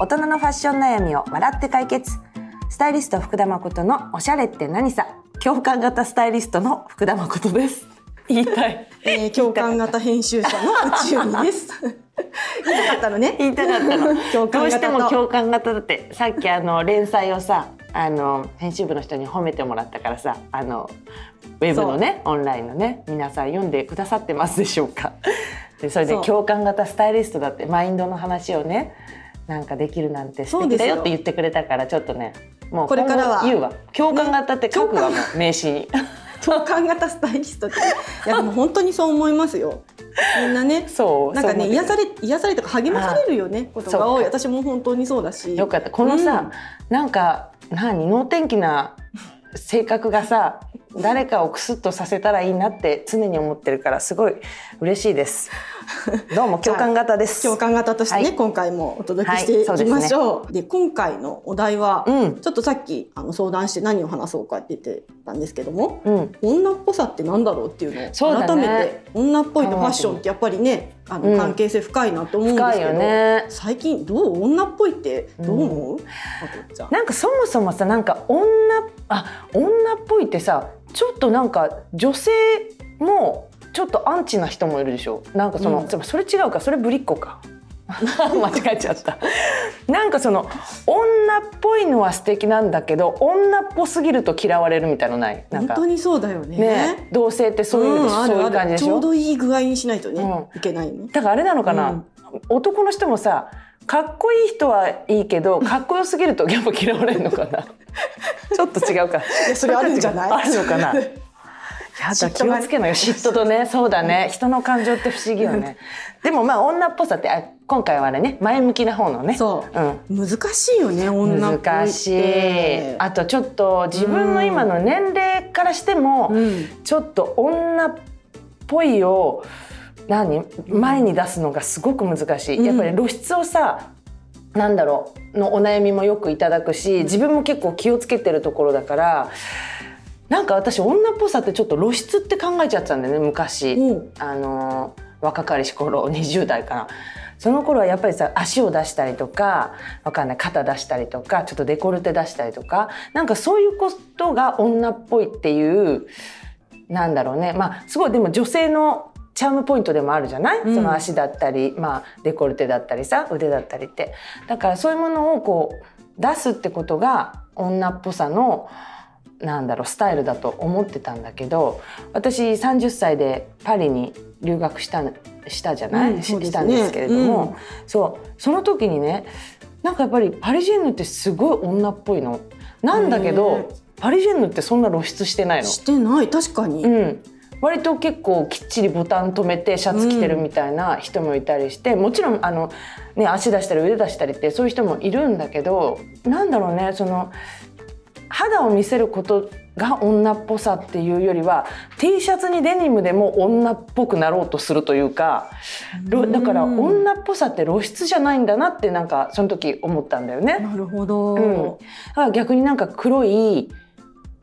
大人のファッション悩みを笑って解決。スタイリスト福田誠のおしゃれって何さ。共感型スタイリストの福田誠です。言いたい。えー、共感型編集者の宇宙にです。言いたかったのね。言いたかったの。共感型と。どうしても共感型だってさっきあの連載をさあの編集部の人に褒めてもらったからさあのウェブのねオンラインのね皆さん読んでくださってますでしょうか。でそれで共感型スタイリストだってマインドの話をねなんかできるなんて素敵だよって言ってくれたからちょっとねもうこれからは言うわ共感型って書くわ、ね名刺に 共感型スタイリストって。いやでも本当にそう思いますよ。みんなね。そうなんかね癒され癒されとか励まされるよねことが多い。私も本当にそうだし。よかったこのさ、なんか何？能天気な性格がさ 誰かをクスッとさせたらいいなって常に思ってるからすごい嬉しいです。どうも共感型です。共感型としてね、はい。今回もお届けしてはいきましょう。で今回のお題は、うん。ちょっとさっきあの相談して何を話そうかって言ってたんですけども、うん、女っぽさってなんだろうっていうのを改めて、女っぽいとファッションってやっぱりねあの、うん。関係性深いなと思うんですけど、深いよね。最近どう？女っぽいってどう思う、なんかそもそもさなんか女あ女っぽいってさちょっとなんか女性もちょっとアンチな人もいるでしょ？なんかその、うん。それ違うか？それぶりっ子か？間違えちゃった。なんかその女っぽいのは素敵なんだけど女っぽすぎると嫌われるみたいのない？なんか。本当にそうだよね。ね。同性ってそういう,、んあそういう感じでしょ？どいい具合にしないとね、ういけないねだからあれなのかな、うん。男の人もさかっこいい人はいいけど かっこよすぎるとやっぱ嫌われるのかな？ちょっと違うか。いやそれあるんじゃない？あるのかな？やだ気をつけなよ嫉妬とね。そうだね。人の感情って不思議よね。でもまあ女っぽさってあ今回はね。前向きな方のね。そう、ん、難しいよね女っぽ難しい。あとちょっと自分の今の年齢からしても、うん。ちょっと女っぽいを何？前に出すのがすごく難しい、うん。やっぱり露出をさなんだろうのお悩みもよくいただくし自分も結構気をつけてるところだからなんか私女っぽさってちょっと露出って考えちゃってたんだよね昔、う。んあの若かりし頃 20代かな。その頃はやっぱりさ足を出したりとかわかんない肩出したりとかちょっとデコルテ出したりとかなんかそういうことが女っぽいっていうなんだろうね。まあすごいでも女性のチャームポイントでもあるじゃない、うん。その足だったり、まあ、デコルテだったりさ腕だったりって。だからそういうものをこう出すってことが女っぽさのなんだろうスタイルだと思ってたんだけど私30歳でパリに留学したしたじゃない、しうんね。したんですけれども、そうその時にねなんかやっぱりパリジェンヌってすごい女っぽいの。なんだけへどパリジェンヌってそんな露出してないの。してない？確かに、うん、割と結構きっちりボタン止めてシャツ着てるみたいな人もいたりして、もちろんあの、ね、足出したり腕出したりってそういう人もいるんだけどなんだろうねその肌を見せることが女っぽさっていうよりは T シャツにデニムでも女っぽくなろうとするというかろだからうん女っぽさって露出じゃないんだなってなんかその時思ったんだよね。なるほど、うん。だから逆になんか黒い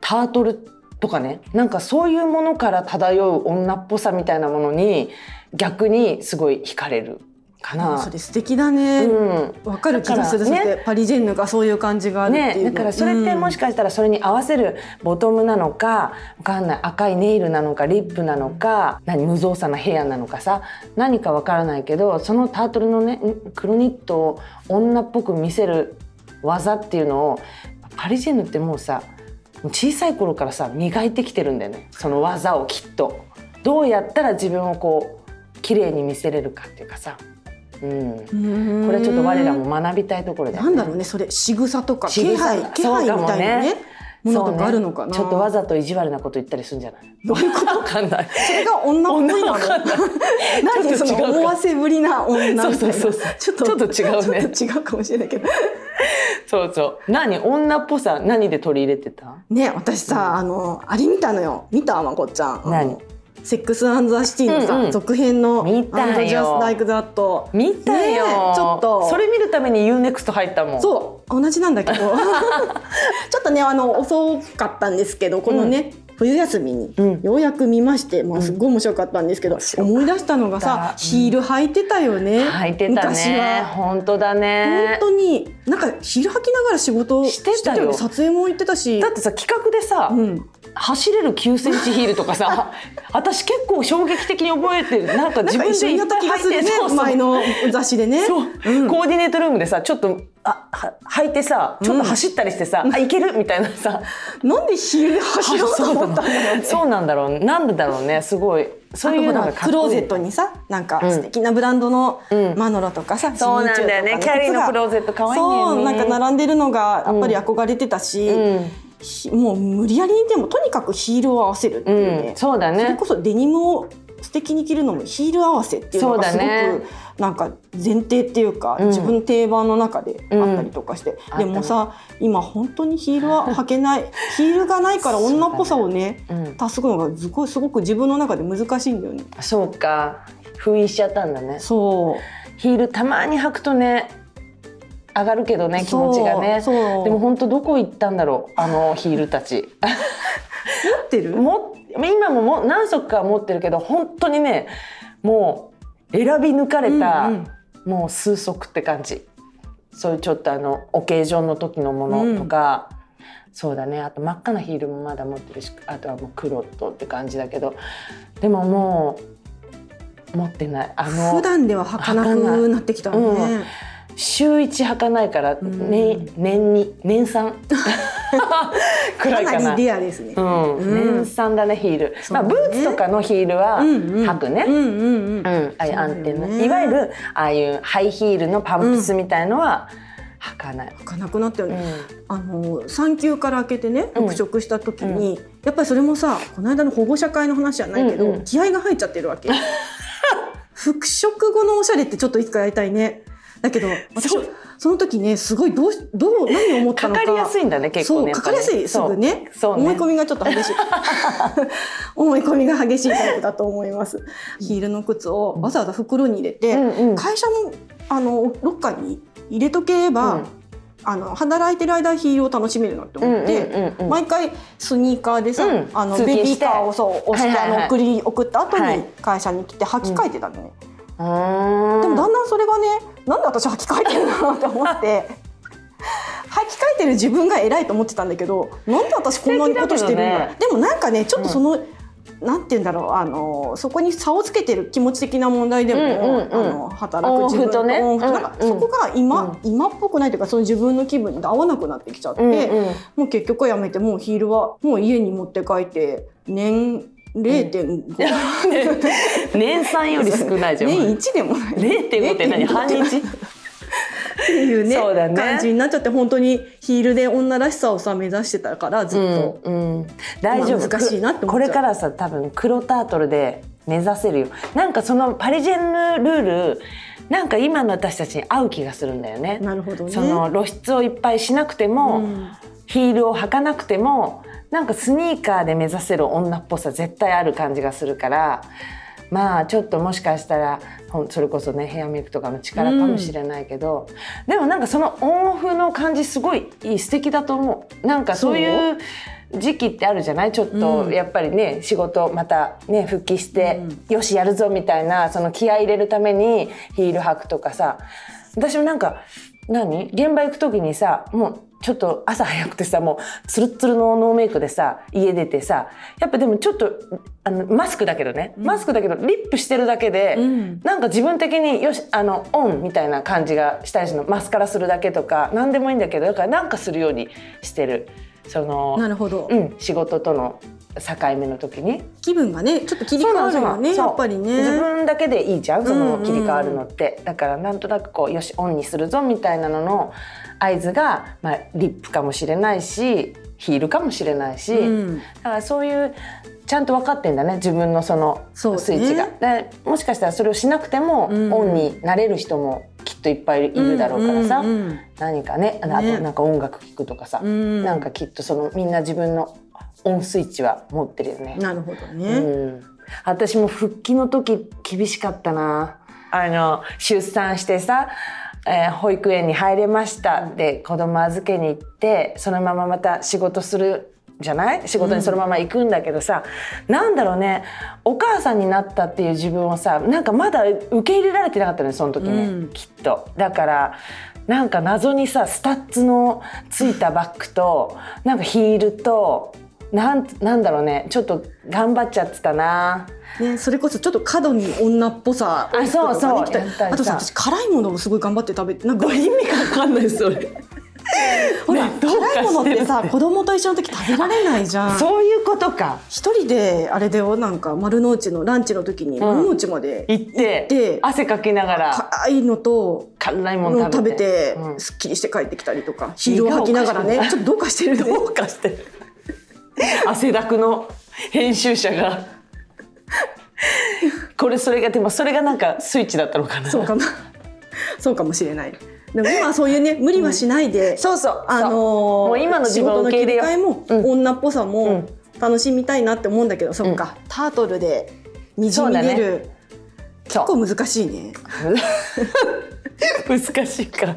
タートルとかねなんかそういうものから漂う女っぽさみたいなものに逆にすごい惹かれるかな。それ素敵だね。うん。わ、かる気がする、だからそしてパリジェンヌがそういう感じがあるね、だからそれってもしかしたらそれに合わせるボトムなのかわかんない。赤いネイルなのかリップなのか何無造作なヘアなのかさ。何かわからないけどそのタートルのねん黒ニットを女っぽく見せる技っていうのをパリジェンヌってもうさ小さい頃からさ磨いてきてるんだよね。その技をきっと。どうやったら自分をこう綺麗に見せれるかっていうかさ、うん、うんこれはちょっと我らも学びたいところだよね。なんだろうねそれ。仕草とか気配気配みたいなねねものとかあるのかな、ね。ちょっとわざと意地悪なこと言ったりするんじゃない？どういうこと？わかんない。それが女っぽいなのな。い何でその思わせぶりな女みたいちょっと違うね。違うかもしれないけど。そうそう。何？女っぽさ何で取り入れてた？ね私さ、あのあれ見たのよ。見た？まこっちゃん。何？セックスザシティのさ、うんうん。続編の見たよ。And Just Like That 見たよ、ねえちょっと。それ見るために UNEXT 入ったもん。そう同じなんだけど。ちょっとねあの遅かったんですけどこのね、フ冬休みにうん。ようやく見まして、まあ、すっごい面白かったんですけど、思い出したのがさうん。ヒール履いてたよね。履いてた昔ねは。本当だ本ね当になんかヒール履きながら仕事をしてたよね撮影も行ってたし。だってさ企画でさ、うん、走れる9センチヒールとかさ 私結構衝撃的に覚えてる。なんか自分でいっぱい気がするねそうそう。前の雑誌でね。そう、うん。コーディネートルームでさちょっとあは履いてさちょっと走ったりしてさ、あいける？みたいなさ なんでヒールで走ろうと思ったんだろうねそうなんだろうなんでだろうね。すごい。そういうのがクローゼットににさなんかうん。素敵なブランドのうん。マノロとかさ、そうなんだよね。キャリーのクローゼット可愛いそうなんか並んでるのがやっぱり憧れてたし、うん、ひもう無理やりにでもとにかくヒールを合わせるっていう。ね、うん、そうだそれねこそデニムを素敵に着るのもヒール合わせっていうのがすごそうだね。くなんか前提っていうか、うん。自分の定番の中であったりとかして、うんでもさ今本当にヒールは 履けないヒールがないから女っぽさをねうん、足すのがすごいすごく自分の中で難しいんだよね。そうか。封印しちゃったんだね。そう。ヒールたまに履くとね上がるけどね気持ちがね。でも本当どこ行ったんだろうあのヒールたち。持ってる？も今もも何足か持ってるけど本当にねもう選び抜かれた、うんうん。もう数足って感じ。そういうちょっとあのオケージョンの時のものとか、そうだね。あと真っ赤なヒールもまだ持ってるしあとはもう黒とって感じだけど。でももう持ってない。あの普段では履かなくなってきたね。うん。週1履かないから、ん。年年に年3 くらいかな。かなり。レアですね。うん、うん。年3だねヒール、まあブーツとかのヒールはうんうん。履くね、うんうんうん。いうアンテナ、いわゆるああいうハイヒールのパンプスみたいのは履かない。履かなくなったようん。ね。あの産休から開けてねうん。復職した時に、やっぱりそれもさこの間の保護者会の話じゃないけど、うんうん。気合が入っちゃってるわけ。復職後のおしゃれってちょっといつかやりたいねだけど私その時ねすごいどうしどう何を思ったのか。かかりやすいんだね結構ね。そうかかりやすいすぐね。そ思い込みがちょっと激しい。思い込みが激しいタイプだと思います。ヒールの靴をわざわざ袋に入れて、うんうん。会社のあのロッカーに入れとけば、うん。あの働いてる間ヒールを楽しめるなって思って、うんうんうんうん。毎回スニーカーでさ、うん。あのベビーカーをそう押して、はいはいはい。あの送り送った後はいに会社に来て履き替えてたのね、うーんでもだんだんそれがねなんで私履き替えてるんだろうって思って。履き替えてる自分が偉いと思ってたんだけどなんで私こんなにことしてるんだ素敵だけでもなんかねちょっとその、なんて言うんだろう。あのそこに差をつけてる気持ち的な問題でも、うんうんうん。あの働く自分とねオンオフとなんかうん。うんそこが今、うん。今っぽくないというかその自分の気分に合わなくなってきちゃって、うんうん。もう結局はやめてもうヒールはもう家に持って帰って年0.5、年3より少ないじゃん。年1でもない。0.5って何半日？っていうね。そうだね。感じになっちゃって本当にヒールで女らしさをさ目指してたからずっと、うんうん、大丈夫。難しいなって思っちゃう。これからさ多分黒タートルで目指せるよ。なんかそのパリジェンヌルールなんか今の私たちに合う気がするんだよね。なるほどね。その露出をいっぱいしなくても、うん。ヒールを履かなくてもなんかスニーカーで目指せる女っぽさ絶対ある感じがするからまあちょっともしかしたらそれこそねヘアメイクとかの力かもしれないけど、でもなんかそのオンオフの感じすごいいい素敵だと思う。なんかそういう時期ってあるじゃない？ちょっとうん。やっぱりね仕事またね復帰して、よしやるぞみたいなその気合い入れるためにヒール履くとかさ。私もなんか何？現場行く時にさもうちょっと朝早くてさもうツルッツルのノーメイクでさ家出てさやっぱでもちょっとあのマスクだけどね、マスクだけどリップしてるだけで、うん。なんか自分的によしあのオンみたいな感じがしたりするの。マスカラするだけとか何でもいいんだけどだからなんかするようにしてる。そのなるほど、うん、仕事との境目の時に。気分がねちょっと切り替わるよねやっぱりね。自分だけでいいじゃんそうんうんの切り替わるのって、だからなんとなくこうよしオンにするぞみたいなのの合図が、まあ、リップかもしれないしヒールかもしれないし、うん。だからそういうちゃんと分かってんだね自分のそのスイッチが。でもしかしたらそれをしなくても、うん。オンになれる人もきっといっぱいいるだろうからさ、うんうん何かねあとね。なんか音楽聴くとかさ、うん。なんかきっとそのみんな自分のオンスイッチは持ってるよね。なるほどうね、ん、私も復帰の時厳しかったな。あの出産してさ、えー保育園に入れました。で子供預けに行ってそのまままた仕事するじゃない？仕事にそのまま行くんだけどさ、うん、なんだろうね。お母さんになったっていう自分をさなんかまだ受け入れられてなかったのよその時ね、うん、きっと。だからなんか謎にさスタッズのついたバッグとなんかヒールとなんなんだろうね。ちょっと頑張っちゃってたな。ね、それこそちょっと過度に女っぽさ。あそうそう。あとさ私辛いものをすごい頑張って食べて。なんか意味が分かんないそれ。ほら、ね、辛いものってさ子供と一緒の時食べられないじゃん。そういうことか。一人であれでよなんか丸の内のランチの時に丸の内まで行って汗かきながら。辛いのと辛いもの食べて。すっきりして帰ってきたりとかヒールを吐きながらね。ちょっとどうかしてるね。どうかしてる 汗だくの編集者が。これそれがでもそれがなんかスイッチだったのかな。そうかな。そうかもしれない。でも今はそういうね無理はしないで、うん、そうそう。あのー、もう今の自分を受け入れよう。も、うん、女っぽさも楽しみたいなって思うんだけど、うん、そっか。タートルでにじみ出る、ね、結構難しいね。難しいか。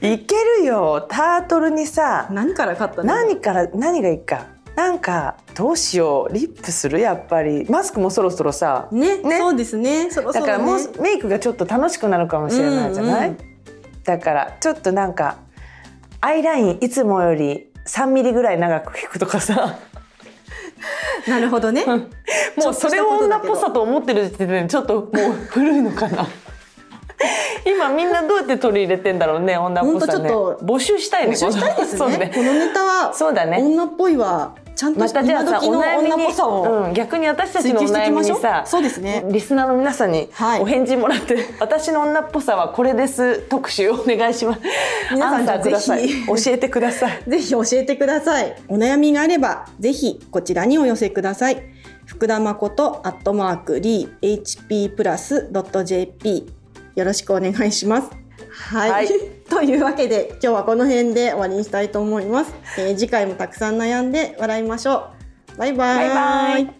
いけるよ。タートルにさ何から買った何から何がいいかなんかどうしようリップする？やっぱり。マスクもそろそろさねね？そうですね。そろそろ、ね、だからもうメイクがちょっと楽しくなるかもしれないじゃない、うんうん。だからちょっとなんかアイラインいつもより3ミリぐらい長く引くとかさ。なるほどね。もうそれを女っぽさと思ってる時点でちょっともう古いのかな。今みんなどうやって取り入れてんだろうね女っぽさね。募集したいね募集したいですね。ね。このネタはそうだね。女っぽいはちゃんとまたじゃあさお悩みに、うん、逆に私たちのお悩みにさそうですね。リスナーの皆さんにお返事もらって、はい、私の女っぽさはこれです特集お願いします。皆さんじください。教えてください。ぜひ教えてください。お悩みがあればぜひこちらにお寄せください。福田誠アットマークリー HP プラスドット JP よろしくお願いしますはい、はい、というわけで今日はこの辺で終わりにしたいと思います、えー、次回もたくさん悩んで笑いましょう。バイバイ。バイバ